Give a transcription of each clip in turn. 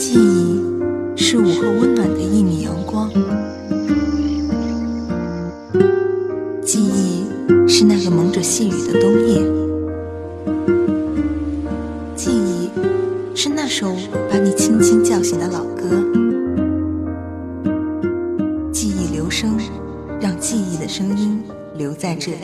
记忆是午后温暖的一米阳光，记忆是那个蒙着细雨的冬夜，记忆是那首把你轻轻叫醒的老歌，记忆留声，让记忆的声音留在这里。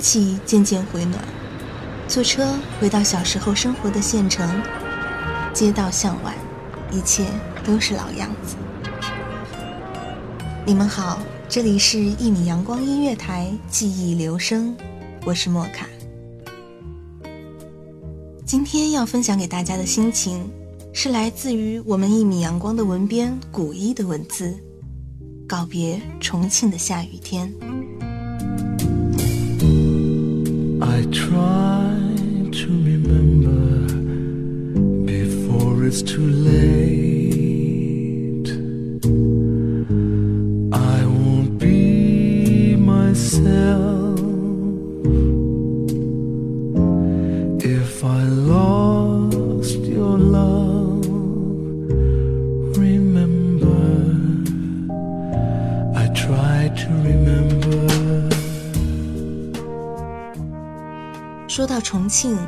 气渐渐回暖，坐车回到小时候生活的县城，街道向晚，一切都是老样子。你们好，这里是《一米阳光音乐台》记忆留声，我是莫卡。今天要分享给大家的心情，是来自于我们一米阳光的文编古一的文字，告别重庆的下雨天。I try to remember before it's too late. I won't be myself if I lost your love. Remember, I try to remember. 说到重庆，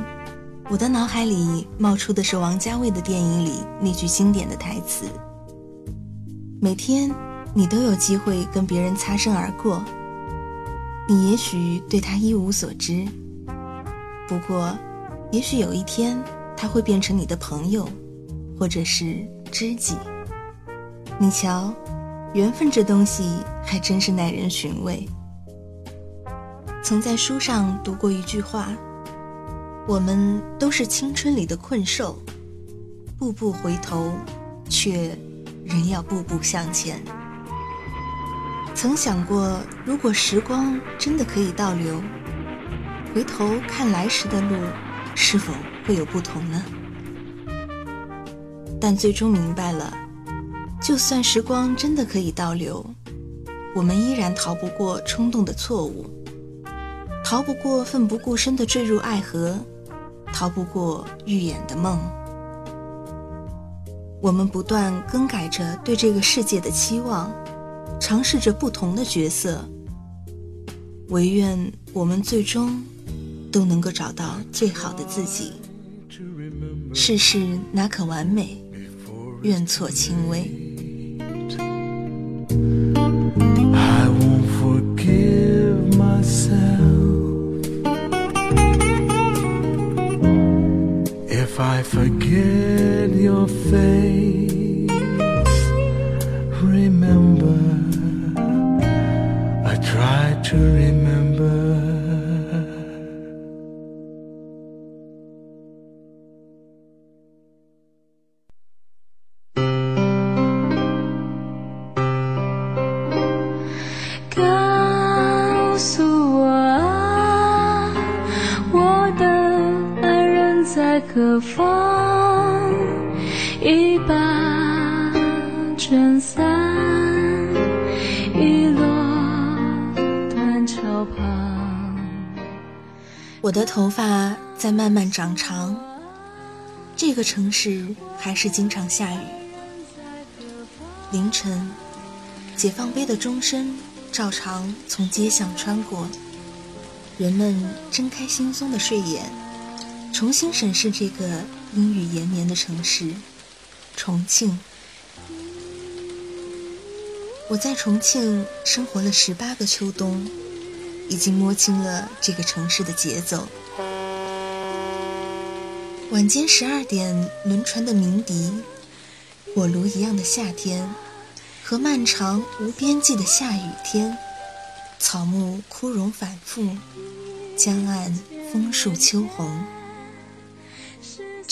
我的脑海里冒出的是王家卫的电影里那句经典的台词：“每天你都有机会跟别人擦身而过，你也许对他一无所知，不过，也许有一天他会变成你的朋友，或者是知己。你瞧，缘分这东西还真是耐人寻味。”曾在书上读过一句话。我们都是青春里的困兽，步步回头，却仍要步步向前。曾想过，如果时光真的可以倒流，回头看来时的路，是否会有不同呢？但最终明白了，就算时光真的可以倒流，我们依然逃不过冲动的错误，逃不过奋不顾身的坠入爱河。逃不过预演的梦，我们不断更改着对这个世界的期望，尝试着不同的角色。唯愿我们最终都能够找到最好的自己。世事哪可完美？愿错轻微。Forget your face. 人在何方？一把撑伞，一落断桥旁。我的头发在慢慢长长，这个城市还是经常下雨。凌晨，解放碑的钟声照常从街巷穿过，人们睁开惺忪的睡眼，重新审视这个阴雨延绵的城市——重庆。我在重庆生活了十八个秋冬，已经摸清了这个城市的节奏。晚间十二点，轮船的鸣笛，火炉一样的夏天，和漫长无边际的下雨天，草木枯荣反复，江岸枫树秋红。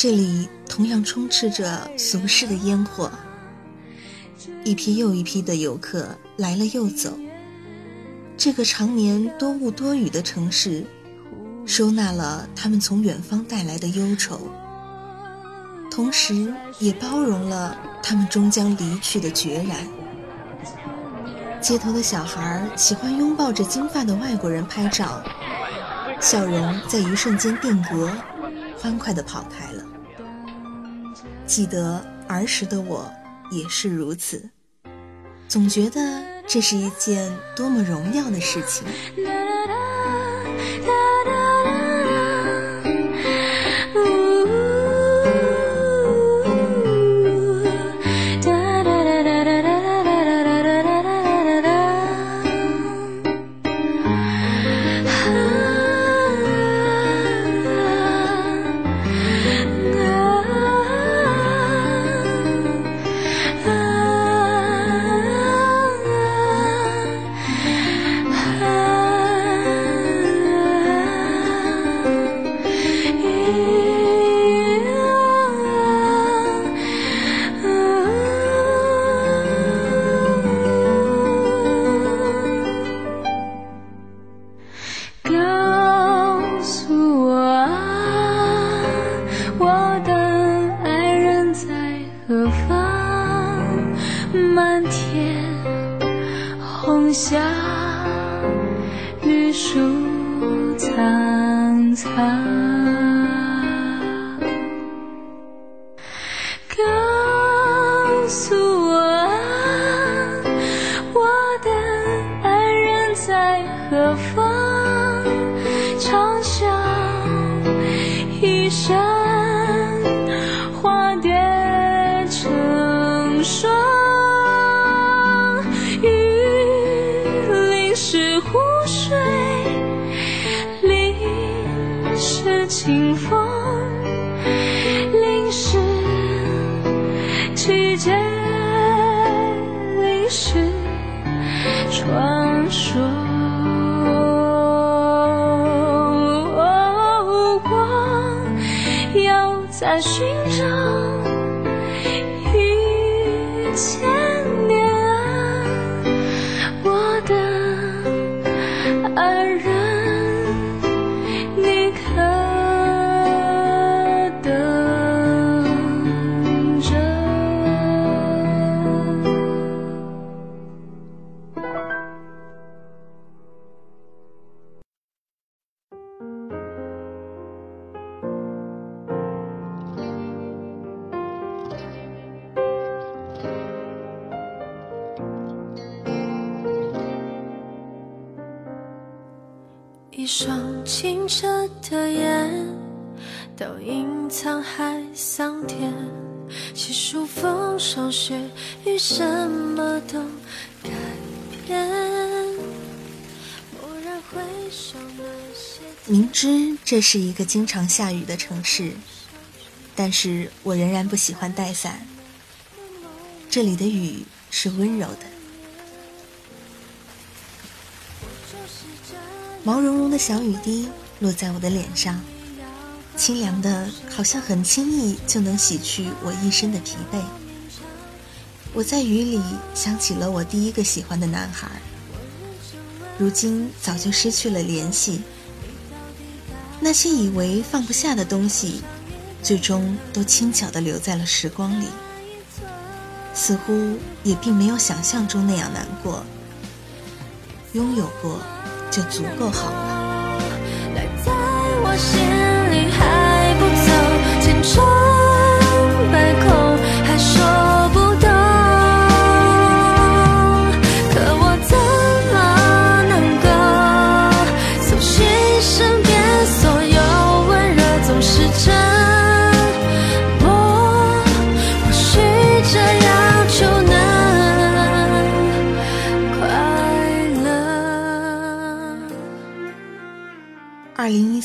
这里同样充斥着俗世的烟火，一批又一批的游客来了又走。这个常年多雾多雨的城市，收纳了他们从远方带来的忧愁，同时也包容了他们终将离去的决然。街头的小孩喜欢拥抱着金发的外国人拍照，笑容在一瞬间定格，欢快地跑开了。记得儿时的我也是如此，总觉得这是一件多么荣耀的事情。何方？长啸一声，化蝶成双。雨淋湿湖水，淋湿清风，淋湿季节，淋湿传说。在寻找一千双清澈的眼，倒映沧海桑田，细数风霜雪雨，什么都改变。蓦然回首那些明知这是一个经常下雨的城市，但是我仍然不喜欢带伞。这里的雨是温柔的，毛茸茸的小雨滴落在我的脸上，清凉的，好像很轻易就能洗去我一身的疲惫。我在雨里想起了我第一个喜欢的男孩，如今早就失去了联系。那些以为放不下的东西，最终都轻巧地留在了时光里，似乎也并没有想象中那样难过。拥有过，就足够好了。赖在我心里还不走牵出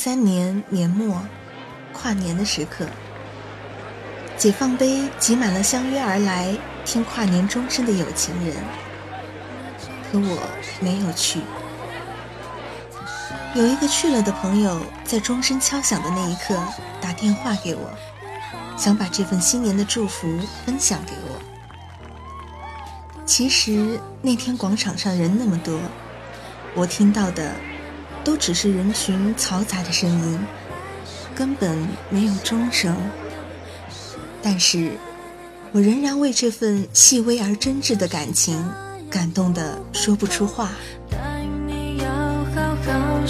三年年末，跨年的时刻，解放碑挤满了相约而来听跨年钟声的有情人，可我没有去。有一个去了的朋友，在钟声敲响的那一刻打电话给我，想把这份新年的祝福分享给我。其实那天广场上人那么多，我听到的都只是人群嘈杂的声音，根本没有钟声。但是，我仍然为这份细微而真挚的感情感动得说不出话。答应你要好好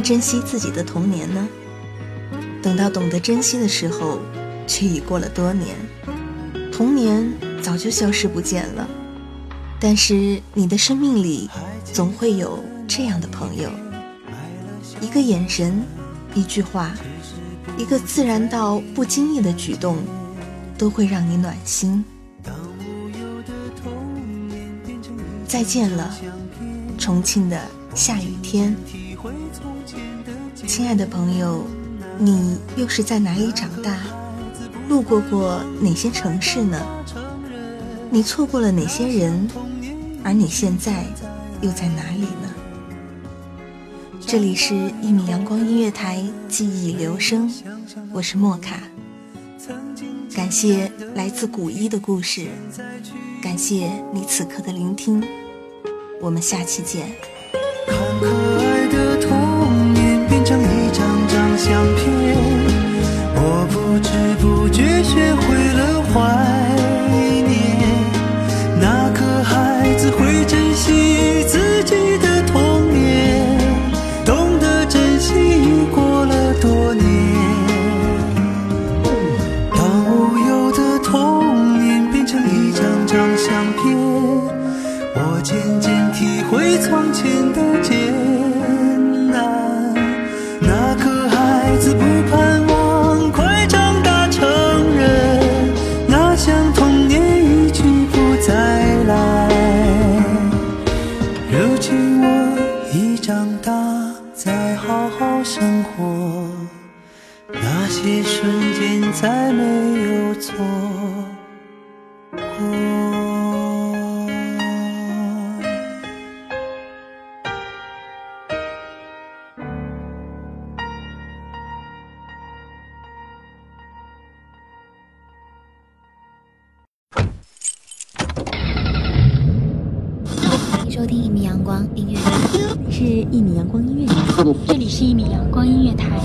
珍惜自己的童年呢？等到懂得珍惜的时候，却已过了多年，童年早就消失不见了。但是你的生命里，总会有这样的朋友，一个眼神，一句话，一个自然到不经意的举动，都会让你暖心。再见了，重庆的下雨天。亲爱的朋友，你又是在哪里长大？路过过哪些城市呢？你错过了哪些人？而你现在又在哪里呢？这里是《一米阳光音乐台》记忆留声，我是莫卡。感谢来自古一的故事，感谢你此刻的聆听，我们下期见。收听一米阳光音乐台，是一米阳光音乐台，这里是一米阳光音乐台，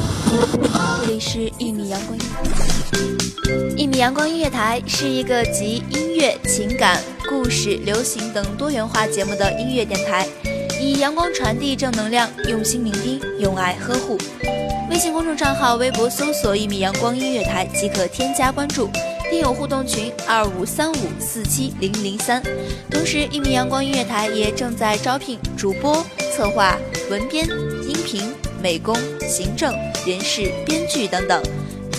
这里是一米阳光音乐台。一米阳光音乐台是一个集音乐、情感、故事、流行等多元化节目的音乐电台，以阳光传递正能量，用心聆听，用爱呵护。微信公众账号、微博搜索“一米阳光音乐台”即可添加关注。听友互动群二五三五四七零零三，同时一米阳光音乐台也正在招聘主播、策划、文编、音频、美工、行政、人事、编剧等等。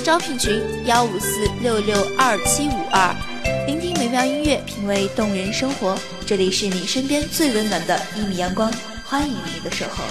招聘群幺五四六六二七五二，聆听美妙音乐，品味动人生活。这里是你身边最温暖的一米阳光，欢迎你的守候。